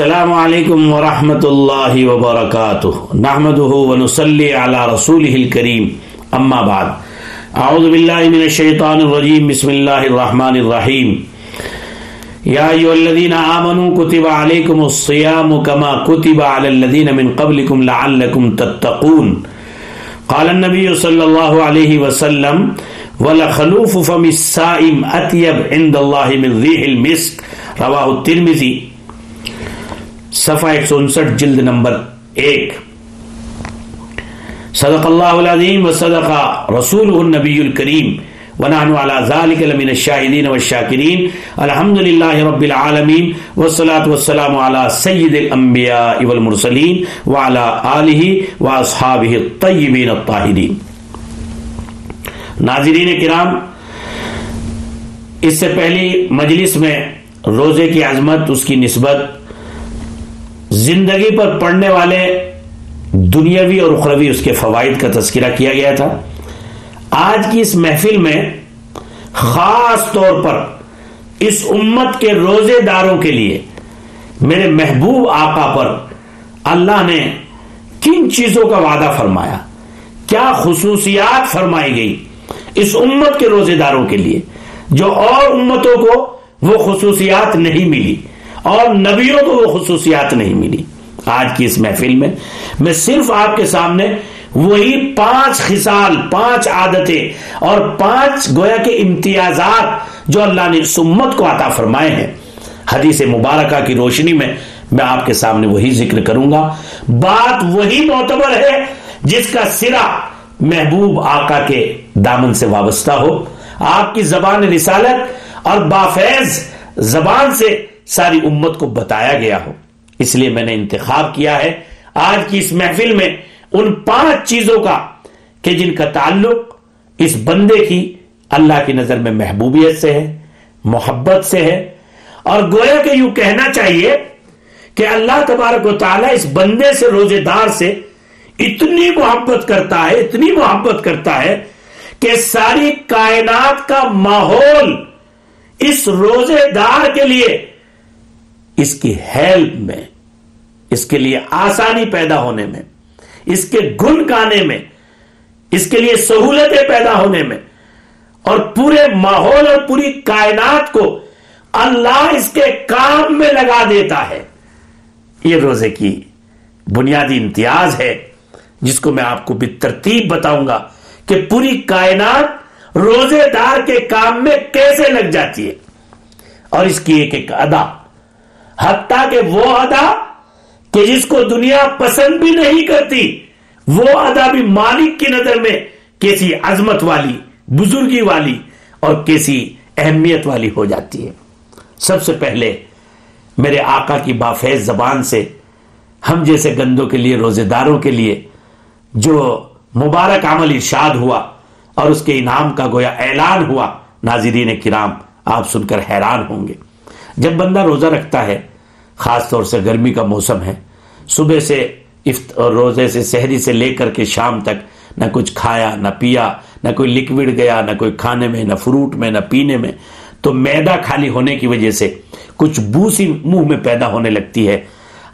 السلام علیکم ورحمۃ اللہ وبرکاتہ۔ نحمده ونصلي على رسوله الكريم اما بعد۔ اعوذ باللہ من الشیطان الرجیم۔ بسم اللہ الرحمن الرحیم۔ یا ایوہ الذین آمنوا کتب علیکم الصیام کما کتب علی الذین من قبلکم لعلکم تتقون۔ قال النبی صلی اللہ علیہ وسلم، ولخلوف فم السائم اتیب عند اللہ من ریح المسک۔ رواہ الترمذی۔ صفحہ ایک سو انسٹھ، جلد نمبر ایک۔ صدق اللہ العظیم و صدق رسول النبی الکریم۔ ونحن على ذلك لمن الشاهدين والشاكرين الحمد لله رب العالمين والصلاة والسلام على سيد الأنبياء والمرسلين وعلى آله وأصحابه الطيبين الطاهرين ناظرین کرام، اس سے پہلی مجلس میں روزے کی عظمت، اس کی نسبت زندگی پر پڑنے والے دنیاوی اور اخروی اس کے فوائد کا تذکرہ کیا گیا تھا۔ آج کی اس محفل میں خاص طور پر اس امت کے روزے داروں کے لیے میرے محبوب آقا پر اللہ نے کن چیزوں کا وعدہ فرمایا؟ کیا خصوصیات فرمائی گئی اس امت کے روزے داروں کے لیے؟ جو اور امتوں کو وہ خصوصیات نہیں ملی۔ اور نبیوں کو وہ خصوصیات نہیں ملی۔ آج کی اس محفل میں میں صرف آپ کے سامنے وہی پانچ خصال، پانچ عادتیں اور پانچ گویا کے امتیازات جو اللہ نے اس امت کو عطا فرمائے ہیں۔ حدیث مبارکہ کی روشنی میں میں آپ کے سامنے وہی ذکر کروں گا۔ بات وہی معتبر ہے جس کا سرا محبوب آقا کے دامن سے وابستہ ہو۔ آپ کی زبان رسالت اور بافیض زبان سے ساری امت کو بتایا گیا ہو۔ اس لیے میں نے انتخاب کیا ہے۔ آج کی اس محفل میں ان پانچ چیزوں کا کہ جن کا تعلق اس بندے کی اللہ کی نظر میں محبوبیت سے ہے، محبت سے ہے۔ اور گویا کہ یوں کہنا چاہیے کہ اللہ تبارک و تعالیٰ اس بندے سے روزے دار سے اتنی محبت کرتا ہے، اتنی محبت کرتا ہے کہ ساری کائنات کا ماحول اس روزے دار کے لیے اس کی ہیلپ میں، اس کے لیے آسانی پیدا ہونے میں، اس کے گن گانے میں، اس کے لیے سہولتیں پیدا ہونے میں اور پورے ماحول اور پوری کائنات کو اللہ اس کے کام میں لگا دیتا ہے۔ یہ روزے کی بنیادی امتیاز ہے، جس کو میں آپ کو بھی ترتیب بتاؤں گا کہ پوری کائنات روزے دار کے کام میں کیسے لگ جاتی ہے۔ اور اس کی ایک ایک ادا حتیٰ کہ وہ ادا کہ جس کو دنیا پسند بھی نہیں کرتی، وہ ادا بھی مالک کی نظر میں کیسی عظمت والی، بزرگی والی اور کیسی اہمیت والی ہو جاتی ہے۔ سب سے پہلے میرے آقا کی بافیز زبان سے، ہم جیسے گندوں کے لیے، روزے داروں کے لیے جو مبارک عمل ارشاد ہوا اور اس کے انعام کا گویا اعلان ہوا، ناظرین کرام، آپ سن کر حیران ہوں گے۔ جب بندہ روزہ رکھتا ہے، خاص طور سے گرمی کا موسم ہے، صبح سے افت اور روزے سے سحری سے لے کر کے شام تک نہ کچھ کھایا، نہ پیا، نہ کوئی لکوڈ گیا، نہ کوئی کھانے میں، نہ فروٹ میں، نہ پینے میں، تو میدا خالی ہونے کی وجہ سے کچھ بوسی منہ میں پیدا ہونے لگتی ہے۔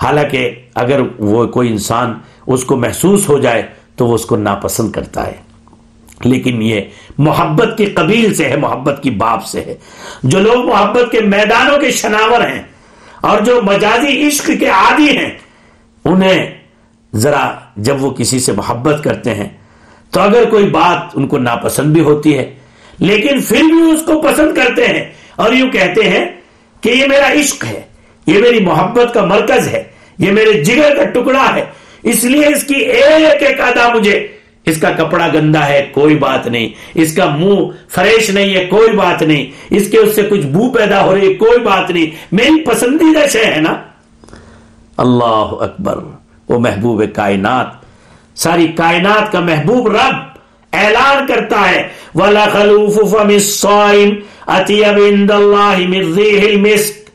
حالانکہ اگر وہ کوئی انسان اس کو محسوس ہو جائے، تو وہ اس کو ناپسند کرتا ہے۔ لیکن یہ محبت کی قبیل سے ہے، محبت کی باپ سے ہے۔ جو لوگ محبت کے میدانوں کے شناور ہیں اور جو مجازی عشق کے عادی ہیں، انہیں ذرا جب وہ کسی سے محبت کرتے ہیں، تو اگر کوئی بات ان کو ناپسند بھی ہوتی ہے، لیکن پھر بھی اس کو پسند کرتے ہیں اور یوں کہتے ہیں کہ یہ میرا عشق ہے، یہ میری محبت کا مرکز ہے، یہ میرے جگر کا ٹکڑا ہے، اس لیے اس کی ایک ایک ادا مجھے اس کا کپڑا گندا ہے، کوئی بات نہیں۔ اس کا منہ فریش نہیں ہے، کوئی بات نہیں۔ اس کے اس سے کچھ بو پیدا ہو رہی ہے، کوئی بات نہیں۔ میری پسندیدہ شے ہے نا؟ اللہ اکبر، وہ محبوب کائنات۔ ساری کائنات کا محبوب رب اعلان کرتا ہے۔ وَلَا خَلُوفُ فَمِ الصَّائِمِ أَتِيَبِ عِنْدَ اللَّهِ مِنْ رِيحِ الْمِسْكِ۔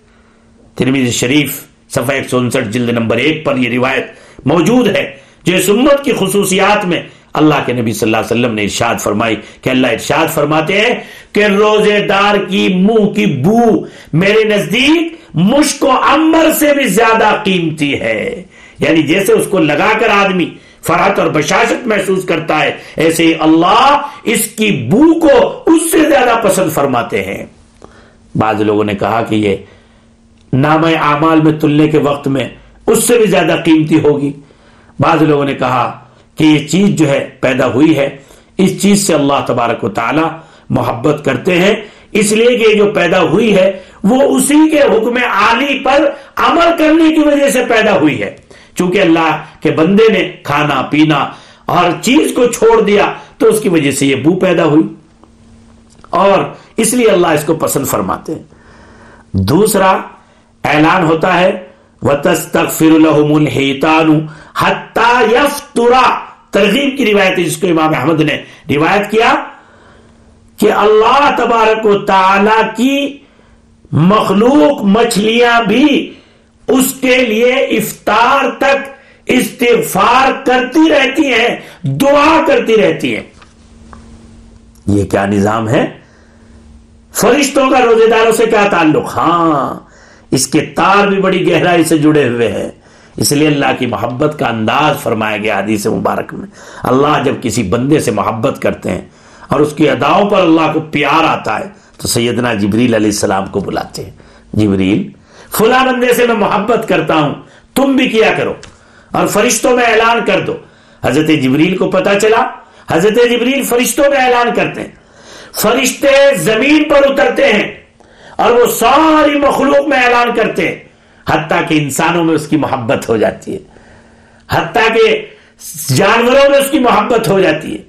ترمیز شریف، صفحہ 169 جلد نمبر ایک پر یہ روایت موجود ہے۔ جو اس امت کی خصوصیات میں اللہ کے نبی صلی اللہ علیہ وسلم نے ارشاد فرمائی کہ اللہ ارشاد فرماتے ہیں کہ روزے دار کی منہ کی بو میرے نزدیک مشک و امبر سے بھی زیادہ قیمتی ہے۔ یعنی جیسے اس کو لگا کر آدمی فرحت اور بشاشت محسوس کرتا ہے، ایسے ہی اللہ اس کی بو کو اس سے زیادہ پسند فرماتے ہیں۔ بعض لوگوں نے کہا کہ یہ نام اعمال میں تلنے کے وقت میں اس سے بھی زیادہ قیمتی ہوگی۔ بعض لوگوں نے کہا کہ یہ چیز جو ہے پیدا ہوئی ہے، اس چیز سے اللہ تبارک و تعالی محبت کرتے ہیں۔ اس لیے کہ جو پیدا ہوئی ہے، وہ اسی کے حکم عالی پر عمل کرنے کی وجہ سے پیدا ہوئی ہے۔ چونکہ اللہ کے بندے نے کھانا، پینا اور چیز کو چھوڑ دیا، تو اس کی وجہ سے یہ بو پیدا ہوئی۔ اور اس لیے اللہ اس کو پسند فرماتے ہیں۔ دوسرا اعلان ہوتا ہے، وَتَسْتَغْفِرُ لَهُمُ الْحِيطَانُ حَتَّى ترغیب کی روایت ہے، جس کو امام احمد نے روایت کیا کہ اللہ تبارک و تعالی کی مخلوق مچھلیاں بھی اس کے لیے افطار تک استغفار کرتی رہتی ہیں، دعا کرتی رہتی ہیں۔ یہ کیا نظام ہے؟ فرشتوں کا روزے داروں سے کیا تعلق؟ ہاں اس کے تار بھی بڑی گہرائی سے جڑے ہوئے ہیں۔ اس لیے اللہ کی محبت کا انداز فرمایا گیا حدیث مبارک میں۔ اللہ جب کسی بندے سے محبت کرتے ہیں اور اس کی اداؤں پر اللہ کو پیار آتا ہے، تو سیدنا جبریل علیہ السلام کو بلاتے ہیں۔ جبریل، فلاں بندے سے میں محبت کرتا ہوں، تم بھی کیا کرو۔ اور فرشتوں میں اعلان کر دو۔ حضرت جبریل کو پتا چلا، حضرت جبریل فرشتوں میں اعلان کرتے ہیں۔ فرشتے زمین پر اترتے ہیں اور وہ ساری مخلوق میں اعلان کرتے ہیں۔ حتیٰ کہ انسانوں میں اس کی محبت ہو جاتی ہے۔ حتیٰ کہ جانوروں میں اس کی محبت ہو جاتی ہے۔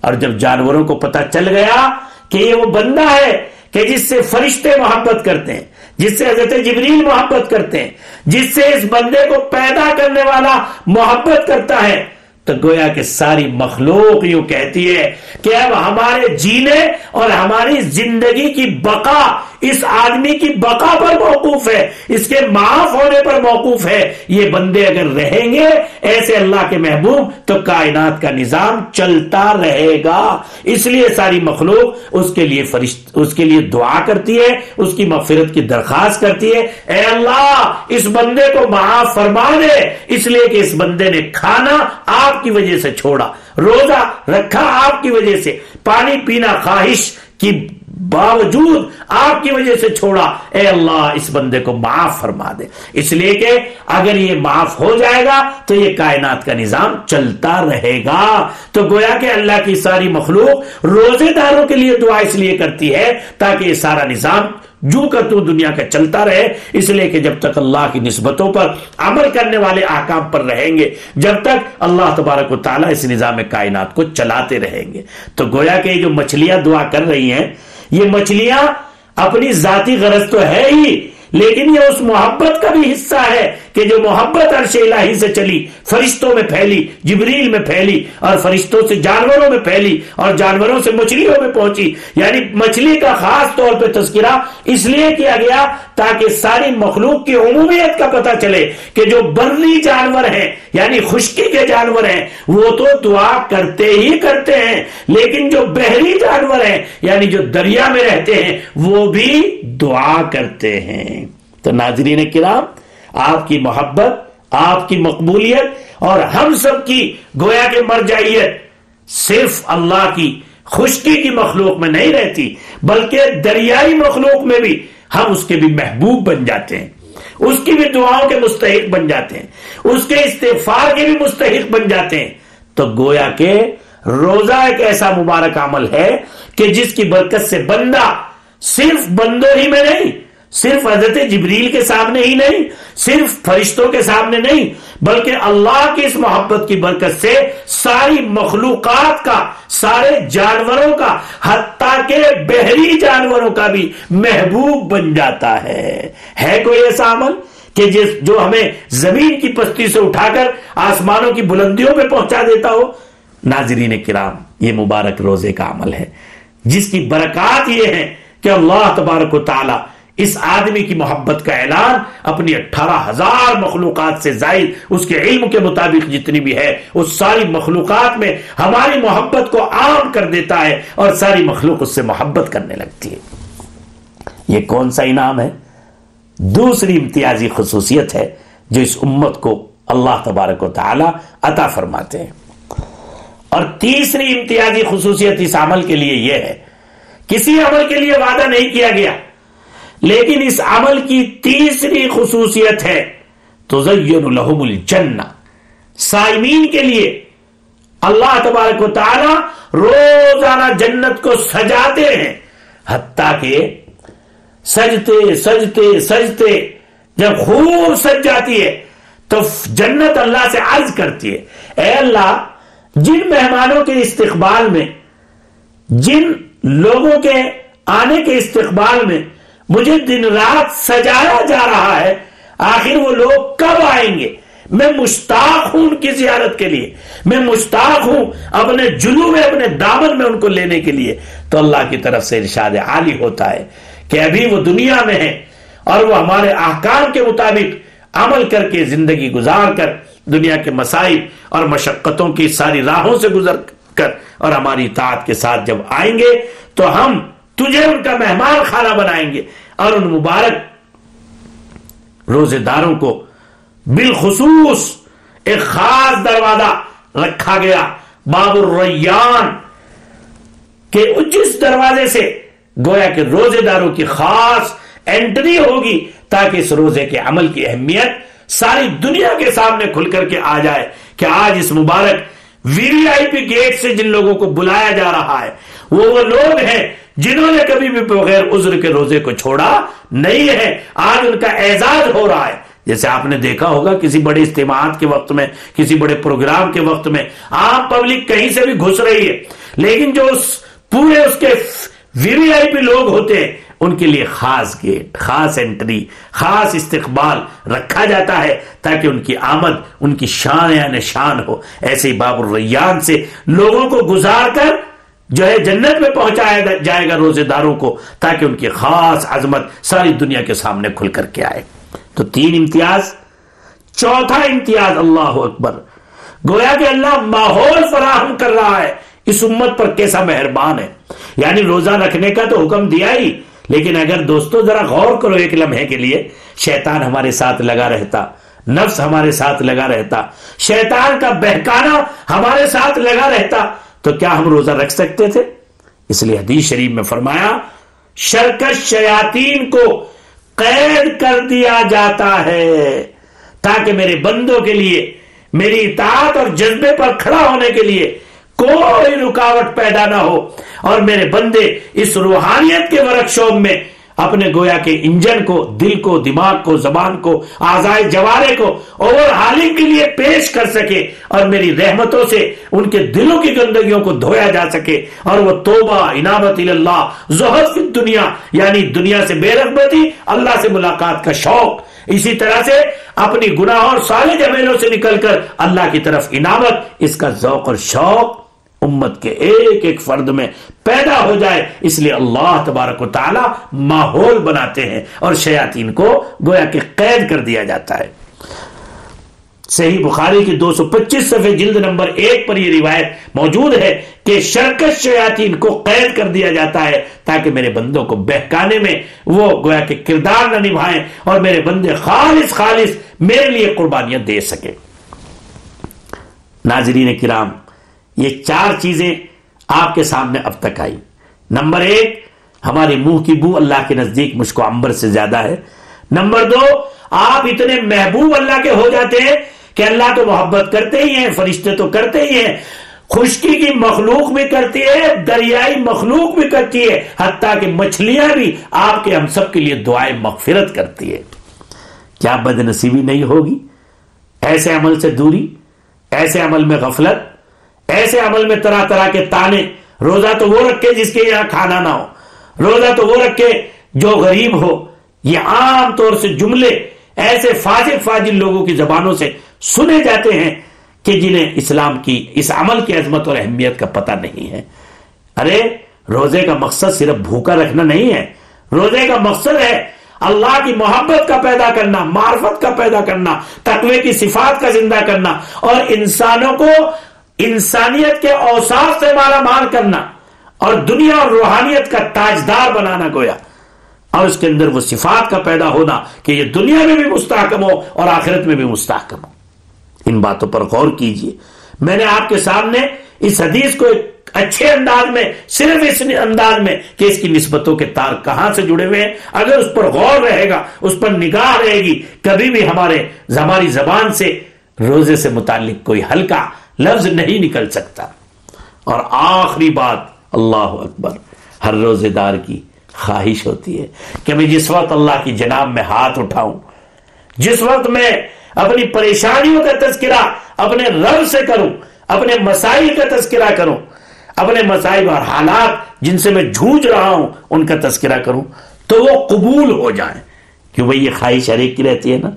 اور جب جانوروں کو پتا چل گیا کہ یہ وہ بندہ ہے کہ جس سے فرشتے محبت کرتے ہیں، جس سے حضرت جبریل محبت کرتے ہیں، جس سے اس بندے کو پیدا کرنے والا محبت کرتا ہے، تو گویا کہ ساری مخلوق یوں کہتی ہے کہ اب ہمارے جینے اور ہماری زندگی کی بقا اس آدمی کی بقا پر موقوف ہے، اس کے معاف ہونے پر موقوف ہے۔ یہ بندے اگر رہیں گے ایسے اللہ کے محبوب، تو کائنات کا نظام چلتا رہے گا۔ اس لیے ساری مخلوق اس کے لیے فرشت، اس کے لیے دعا کرتی ہے، اس کی مغفرت کی درخواست کرتی ہے۔ اے اللہ، اس بندے کو معاف فرما دے۔ اس لیے کہ اس بندے نے کھانا آپ کی وجہ سے چھوڑا، روزہ رکھا آپ کی وجہ سے، پانی پینا خواہش کی باوجود آپ کی وجہ سے چھوڑا۔ اے اللہ، اس بندے کو معاف فرما دے۔ اس لیے کہ اگر یہ معاف ہو جائے گا تو یہ کائنات کا نظام چلتا رہے گا۔ تو گویا کہ اللہ کی ساری مخلوق روزے داروں کے لیے دعا اس لیے کرتی ہے تاکہ یہ سارا نظام جو کر تو دنیا کا چلتا رہے۔ اس لیے کہ جب تک اللہ کی نسبتوں پر عمل کرنے والے آکام پر رہیں گے، جب تک اللہ تبارک و تعالیٰ اس نظام کائنات کو چلاتے رہیں گے۔ تو گویا کہ یہ جو مچھلیاں دعا کر رہی ہیں یہ مچھلیاں اپنی ذاتی غرض تو ہے ہی لیکن یہ اس محبت کا بھی حصہ ہے کہ جو محبت عرش الہی سے چلی، فرشتوں میں پھیلی، جبریل میں پھیلی، اور فرشتوں سے جانوروں میں پھیلی، اور جانوروں سے مچھلیوں میں پہنچی۔ یعنی مچھلی کا خاص طور پہ تذکرہ اس لیے کیا گیا تاکہ ساری مخلوق کی عمومیت کا پتہ چلے کہ جو برلی جانور ہیں یعنی خشکی کے جانور ہیں، وہ تو دعا کرتے ہی کرتے ہیں، لیکن جو بحری جانور ہیں یعنی جو دریا میں رہتے ہیں، وہ بھی دعا کرتے ہیں۔ تو ناظرین کرام، آپ کی محبت، آپ کی مقبولیت اور ہم سب کی گویا کے مر جائیت صرف اللہ کی خشکی کی مخلوق میں نہیں رہتی، بلکہ دریائی مخلوق میں بھی ہم اس کے بھی محبوب بن جاتے ہیں۔ اس کی بھی دعاؤں کے مستحق بن جاتے ہیں۔ اس کے استغفار کے بھی مستحق بن جاتے ہیں۔ تو گویا کے روزہ ایک ایسا مبارک عمل ہے کہ جس کی برکت سے بندہ صرف بندوں ہی میں نہیں، صرف حضرت جبریل کے سامنے ہی نہیں، صرف فرشتوں کے سامنے نہیں، بلکہ اللہ کی اس محبت کی برکت سے ساری مخلوقات کا، سارے جانوروں کا، حتیٰ کے بحری جانوروں کا بھی محبوب بن جاتا ہے۔ ہے کوئی ایسا عمل کہ جس جو ہمیں زمین کی پستی سے اٹھا کر آسمانوں کی بلندیوں پہ پہنچا دیتا ہو؟ ناظرین کرام، یہ مبارک روزے کا عمل ہے۔ جس کی برکات یہ ہے کہ اللہ تبارک و تعالی اس آدمی کی محبت کا اعلان اپنی اٹھارہ ہزار مخلوقات سے زائد اس کے علم کے مطابق جتنی بھی ہے، اس ساری مخلوقات میں ہماری محبت کو عام کر دیتا ہے اور ساری مخلوق اس سے محبت کرنے لگتی ہے۔ یہ کون سا انعام ہے؟ دوسری امتیازی خصوصیت ہے جو اس امت کو اللہ تبارک و تعالی عطا فرماتے ہیں۔ اور تیسری امتیازی خصوصیت اس عمل کے لیے یہ ہے کسی عمل کے لیے وعدہ نہیں کیا گیا۔ لیکن اس عمل کی تیسری خصوصیت ہے تو الحم الجنہ۔ سائمین کے لیے اللہ تبارک و تعالی روزانہ جنت کو سجاتے ہیں۔ حتیٰ کہ سجتے سجتے سجتے جب خوب سج جاتی ہے، تو جنت اللہ سے عرض کرتی ہے۔ اے اللہ، جن مہمانوں کے استقبال میں، جن لوگوں کے آنے کے استقبال میں مجھے دن رات سجایا جا رہا ہے۔ آخر وہ لوگ کب آئیں گے؟ میں مشتاق ہوں ان کی زیارت کے لیے۔ میں مشتاق ہوں اپنے جلو میں، اپنے دامن میں ان کو لینے کے لیے۔ تو اللہ کی طرف سے ارشاد عالی ہوتا ہے کہ ابھی وہ دنیا میں ہے اور وہ ہمارے احکام کے مطابق عمل کر کے زندگی گزار کر دنیا کے مسائل اور مشقتوں کی ساری راہوں سے گزر کر اور ہماری اطاعت کے ساتھ جب آئیں گے تو ہم تجھے ان کا مہمان خانہ بنائیں گے اور ان مبارک روزے داروں کو بالخصوص ایک خاص دروازہ رکھا گیا، باب الریان، کہ جس دروازے سے گویا کہ روزے داروں کی خاص انٹری ہوگی تاکہ اس روزے کے عمل کی اہمیت ساری دنیا کے سامنے کھل کر کے آ جائے کہ آج اس مبارک وی آئی پی گیٹ سے جن لوگوں کو بلایا جا رہا ہے، وہ وہ لوگ ہیں جنہوں نے کبھی بھی بغیر عذر کے روزے کو چھوڑا نہیں ہے۔ آج ان کا اعزاز ہو رہا ہے۔ جیسے آپ نے دیکھا ہوگا کسی بڑے اجتماعات کے وقت میں، کسی بڑے پروگرام کے وقت میں، عام پبلک کہیں سے بھی گھس رہی ہے۔ لیکن جو اس پورے اس کے وی وی آئی پی لوگ ہوتے ہیں ان کے لیے خاص گیٹ، خاص انٹری خاص استقبال رکھا جاتا ہے تاکہ ان کی آمد، ان کی شان یا نشان ہو۔ ایسے ہی باب الریان سے لوگوں کو گزار کر جو ہے جنت میں پہنچایا جائے گا روزے داروں کو تاکہ ان کی خاص عظمت ساری دنیا کے سامنے کھل کر کے آئے۔ تو تین امتیاز۔ چوتھا امتیاز، اللہ اکبر۔ گویا کہ اللہ ماحول فراہم کر رہا ہے۔ اس امت پر کیسا مہربان ہے۔ یعنی روزہ رکھنے کا تو حکم دیا ہی۔ لیکن اگر دوستو ذرا غور کرو ایک لمحے کے لیے، شیطان ہمارے ساتھ لگا رہتا، نفس ہمارے ساتھ لگا رہتا، شیطان کا بہکانا ہمارے ساتھ لگا رہتا، تو کیا ہم روزہ رکھ سکتے تھے؟ اس لیے حدیث شریف میں فرمایا، شرکش شیاطین کو قید کر دیا جاتا ہے تاکہ میرے بندوں کے لیے، میری اطاعت اور جذبے پر کھڑا ہونے کے لیے کوئی رکاوٹ پیدا نہ ہو۔ اور میرے بندے، اس روحانیت کے ورک شوق میں اپنے گویا کے انجن کو، دل کو، دماغ کو، زبان کو، آزائے جوارے کو اوور حالنگ کے لیے پیش کر سکے اور میری رحمتوں سے ان کے دلوں کی گندگیوں کو دھویا جا سکے۔ اور وہ توبہ انعامت اللہ زہد فی دنیا یعنی دنیا سے بے رغبتی، اللہ سے ملاقات کا شوق۔ اسی طرح سے اپنی گناہ اور سالے جمیلوں سے نکل کر اللہ کی طرف انعامت اس کا ذوق اور شوق امت کے ایک ایک فرد میں پیدا ہو جائے۔ اس لیے اللہ تبارک و تعالی ماحول بناتے ہیں اور شیاطین کو گویا کہ قید کر دیا جاتا ہے۔ صحیح بخاری کی دو سو پچیس صفحے جلد نمبر ایک پر یہ روایت موجود ہے کہ شرکش شیاطین کو قید کر دیا جاتا ہے تاکہ میرے بندوں کو بہکانے میں وہ گویا کہ کردار نہ نبھائیں اور میرے بندے خالص خالص میرے لیے قربانیاں دے سکے ناظرین کرام یہ چار چیزیں آپ کے سامنے اب تک آئی نمبر ایک ہمارے منہ کی بو اللہ کے نزدیک مجھ کو امبر سے زیادہ ہے۔ نمبر دو، آپ اتنے محبوب اللہ کے ہو جاتے ہیں کہ اللہ تو محبت کرتے ہی ہیں، فرشتے تو کرتے ہی ہیں۔ خشکی کی مخلوق بھی کرتی ہے، دریائی مخلوق بھی کرتی ہے، حتیٰ کہ مچھلیاں بھی آپ کے ہم سب کے لیے دعائیں مغفرت کرتی ہے۔ کیا بد نصیبی نہیں ہوگی؟ ایسے عمل سے دوری، ایسے عمل میں غفلت ایسے عمل میں طرح طرح کے تانے، روزہ تو وہ رکھے جس کے یہاں کھانا نہ ہو۔ روزہ تو وہ رکھے جو غریب ہو۔ یہ عام طور سے جملے ایسے فاجر فاجر لوگوں کی زبانوں سے سنے جاتے ہیں کہ جنہیں اسلام کی اس عمل کی عظمت اور اہمیت کا پتہ نہیں ہے۔ ارے، روزے کا مقصد صرف بھوکا رکھنا نہیں ہے۔ روزے کا مقصد ہے اللہ کی محبت کا پیدا کرنا، معرفت کا پیدا کرنا، تقوی کی صفات کا زندہ کرنا اور انسانوں کو انسانیت کے اوساف سے مالا مال کرنا اور دنیا اور روحانیت کا تاجدار بنانا گویا۔ اور اس کے اندر وہ صفات کا پیدا ہونا کہ یہ دنیا میں بھی مستحکم ہو اور آخرت میں بھی مستحکم ہو۔ ان باتوں پر غور کیجیے۔ میں نے آپ کے سامنے اس حدیث کو ایک اچھے انداز میں، صرف اس انداز میں کہ اس کی نسبتوں کے تار کہاں سے جڑے ہوئے ہیں۔ اگر اس پر غور رہے گا، اس پر نگاہ رہے گی، کبھی بھی ہمارے، ہماری زبان سے، روزے سے متعلق کوئی ہلکا لفظ نہیں نکل سکتا۔ اور آخری بات، اللہ اکبر، ہر روزے دار کی خواہش ہوتی ہے کہ میں جس وقت اللہ کی جناب میں ہاتھ اٹھاؤں، جس وقت میں اپنی پریشانیوں کا تذکرہ اپنے رب سے کروں، اپنے مسائل کا تذکرہ کروں، اپنے مسائل اور حالات جن سے میں جھوج رہا ہوں، ان کا تذکرہ کروں، تو وہ قبول ہو جائیں۔ کیوں بھئی یہ خواہش ہر ایک کی رہتی ہے نا؟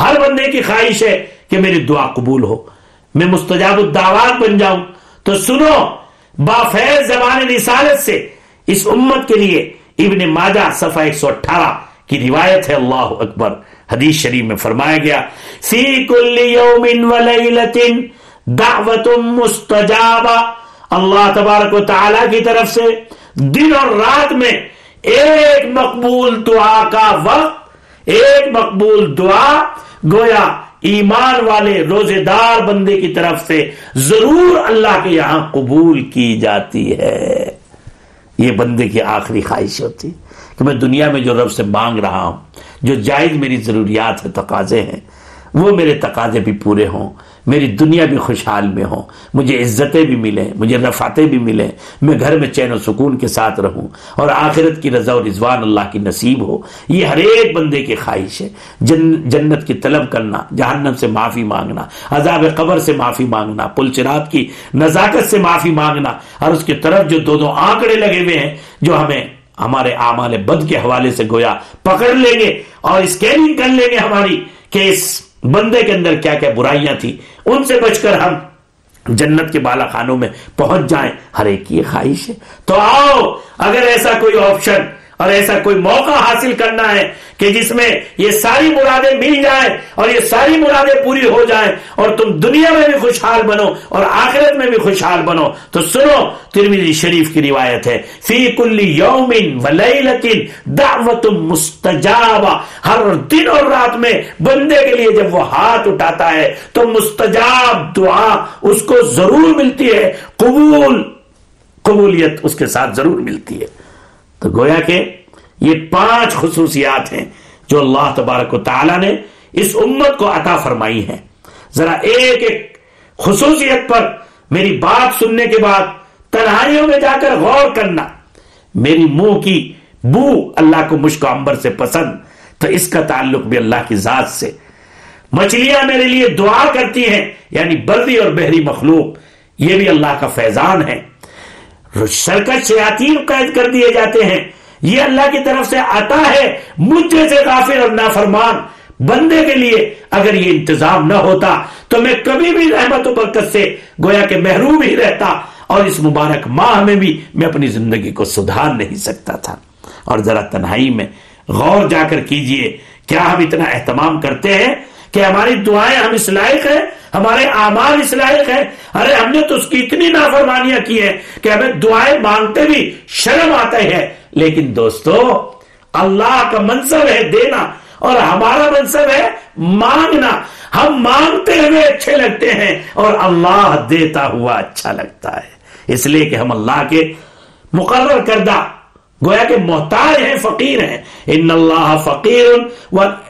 ہر بندے کی خواہش ہے کہ میری دعا قبول ہو۔ میں مستجاب الدعوات بن جاؤں۔ تو سنو، بافیض زبان رسالت سے اس امت کے لیے ابن ماجہ صفحہ ایک سو اٹھارہ کی روایت ہے۔ اللہ اکبر۔ حدیث شریف میں فرمایا گیا، فی کل یوم و لیلت دعوت مستجابہ اللہ تبارک و تعالی کی طرف سے دن اور رات میں ایک مقبول دعا کا وقت، ایک مقبول دعا، گویا ایمان والے روزے دار بندے کی طرف سے ضرور اللہ کے یہاں قبول کی جاتی ہے۔ یہ بندے کی آخری خواہش ہوتی کہ میں دنیا میں جو رب سے مانگ رہا ہوں، جو جائز میری ضروریات ہے تقاضے ہیں، وہ میرے تقاضے بھی پورے ہوں۔ میری دنیا بھی خوشحال میں ہو مجھے عزتیں بھی ملیں، مجھے رفاتیں بھی ملیں، میں گھر میں چین و سکون کے ساتھ رہوں اور آخرت کی رضا و رضوان اللہ کی نصیب ہو۔ یہ ہر ایک بندے کی خواہش ہے۔ جن جنت کی طلب کرنا، جہنم سے معافی مانگنا، عذاب قبر سے معافی مانگنا پلچرات کی نزاکت سے معافی مانگنا اور اس کی طرف جو دو دو آنکڑے لگے ہوئے ہیں، جو ہمیں ہمارے اعمال بد کے حوالے سے گویا پکڑ لیں گے اور اسکیننگ کر لیں گے ہماری کہ اس بندے کے اندر کیا کیا برائیاں تھیں، ان سے بچ کر ہم جنت کے بالا خانوں میں پہنچ جائیں۔ ہر ایک کی خواہش ہے۔ تو آؤ، اگر ایسا کوئی آپشن اور ایسا کوئی موقع حاصل کرنا ہے کہ جس میں یہ ساری مرادیں مل جائیں اور یہ ساری مرادیں پوری ہو جائیں اور تم دنیا میں بھی خوشحال بنو اور آخرت میں بھی خوشحال بنو، تو سنو ترمیزی شریف کی روایت ہے، فی کل یومن ولیلتن دعوت مستجابہ۔ ہر دن اور رات میں بندے کے لیے جب وہ ہاتھ اٹھاتا ہے، تو مستجاب دعا اس کو ضرور ملتی ہے، قبول، قبولیت اس کے ساتھ ضرور ملتی ہے۔ تو گویا کہ یہ پانچ خصوصیات ہیں جو اللہ تبارک و تعالی نے اس امت کو عطا فرمائی ہے ذرا ایک ایک خصوصیت پر میری بات سننے کے بعد تنہائیوں میں جا کر غور کرنا۔ میری منہ کی بو اللہ کو مشک عمبر سے پسند، تو اس کا تعلق بھی اللہ کی ذات سے۔ مچھلیاں میرے لیے دعا کرتی ہیں یعنی بردی اور بحری مخلوق، یہ بھی اللہ کا فیضان ہے۔ شرکت شیاطین قید کر دیے جاتے ہیں۔ یہ اللہ کی طرف سے آتا ہے۔ مجھ جیسے غافر اور نافرمان بندے کے لیے اگر یہ انتظام نہ ہوتا تو میں کبھی بھی رحمت و برکت سے گویا کہ محروم ہی رہتا اور اس مبارک ماہ میں بھی میں اپنی زندگی کو سدھار نہیں سکتا تھا۔ اور ذرا تنہائی میں غور جا کر کیجیے۔ کیا ہم اتنا اہتمام کرتے ہیں کہ ہماری دعائیں ہم اس لائق ہیں؟ ہمارے اعمال اس لائق ہیں۔ ارے، ہم نے تو اس کی اتنی نافرمانیاں کی ہیں کہ ہمیں دعائیں مانگتے بھی شرم آتے ہیں۔ لیکن دوستو، اللہ کا منصب ہے دینا اور ہمارا منصب ہے مانگنا۔ ہم مانگتے ہوئے اچھے لگتے ہیں اور اللہ دیتا ہوا اچھا لگتا ہے۔ اس لیے کہ ہم اللہ کے مقرر کردہ، گویا کہ محتاج ہیں، فقیر ہیں۔ ان اللہ فقیر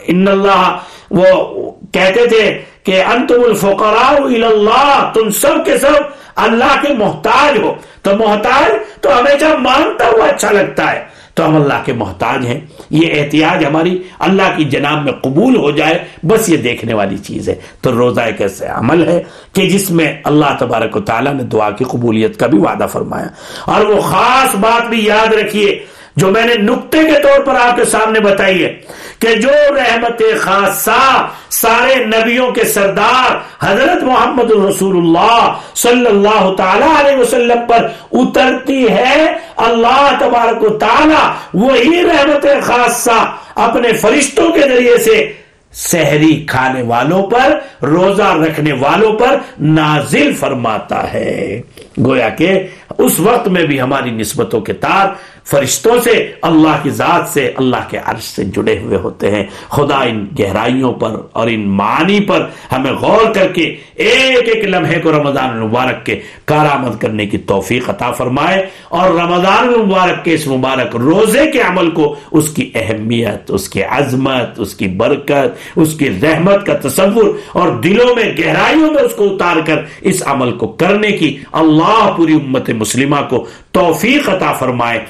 ان اللہ وہ کہتے تھے کہ انتم الفقراء اللہ، تم سب کے سب اللہ کے محتاج ہو۔ تو محتاج تو ہمیشہ مانتا ہوا اچھا لگتا ہے، تو ہم اللہ کے محتاج ہیں۔ یہ احتیاج ہماری اللہ کی جناب میں قبول ہو جائے، بس یہ دیکھنے والی چیز ہے۔ تو روزہ ایک ایسے عمل ہے کہ جس میں اللہ تبارک و تعالیٰ نے دعا کی قبولیت کا بھی وعدہ فرمایا۔ اور وہ خاص بات بھی یاد رکھیے جو میں نے نقطے کے طور پر آپ کے سامنے بتائی ہے کہ جو رحمت خاصہ سارے نبیوں کے سردار حضرت محمد الرسول اللہ صلی اللہ تعالی علیہ وسلم پر اترتی ہے، اللہ تبارک و تعالی وہی رحمت خاصہ اپنے فرشتوں کے ذریعے سے سحری کھانے والوں پر، روزہ رکھنے والوں پر نازل فرماتا ہے۔ گویا کہ اس وقت میں بھی ہماری نسبتوں کے تار فرشتوں سے اللہ کی ذات سے اللہ کے عرش سے جڑے ہوئے ہوتے ہیں۔ خدا ان گہرائیوں پر اور ان معانی پر ہمیں غور کر کے ایک ایک لمحے کو رمضان المبارک کے کارآمد کرنے کی توفیق عطا فرمائے اور رمضان المبارک کے اس مبارک روزے کے عمل کو اس کی اہمیت، اس کی عظمت، اس کی برکت، اس کی رحمت کا تصور اور دلوں میں گہرائیوں میں اس کو اتار کر اس عمل کو کرنے کی اللہ پوری امت مسلمہ کو توفیق عطا فرمائے۔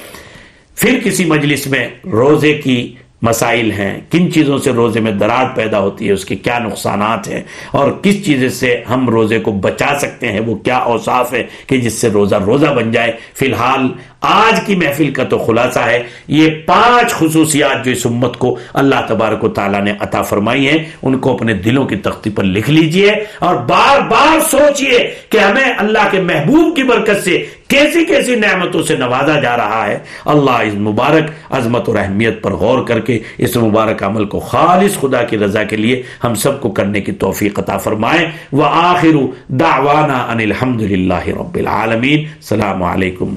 پھر کسی مجلس میں روزے کی مسائل ہیں، کن چیزوں سے روزے میں دراڑ پیدا ہوتی ہے، اس کے کیا نقصانات ہیں، اور کس چیز سے ہم روزے کو بچا سکتے ہیں، وہ کیا اوصاف ہے کہ جس سے روزہ روزہ بن جائے۔ فی الحال، آج کی محفل کا تو خلاصہ ہے۔ یہ پانچ خصوصیات جو اس امت کو اللہ تبارک و تعالیٰ نے عطا فرمائی ہیں، ان کو اپنے دلوں کی تختی پر لکھ لیجیے اور بار بار سوچئے کہ ہمیں اللہ کے محبوب کی برکت سے کیسی کیسی نعمتوں سے نوازا جا رہا ہے؟ اللہ اس مبارک عظمت اور اہمیت پر غور کر کے اس مبارک عمل کو خالص خدا کی رضا کے لیے ہم سب کو کرنے کی توفیق عطا فرمائے۔ وآخر دعوانا ان الحمد رب العالمین۔ السلام علیکم۔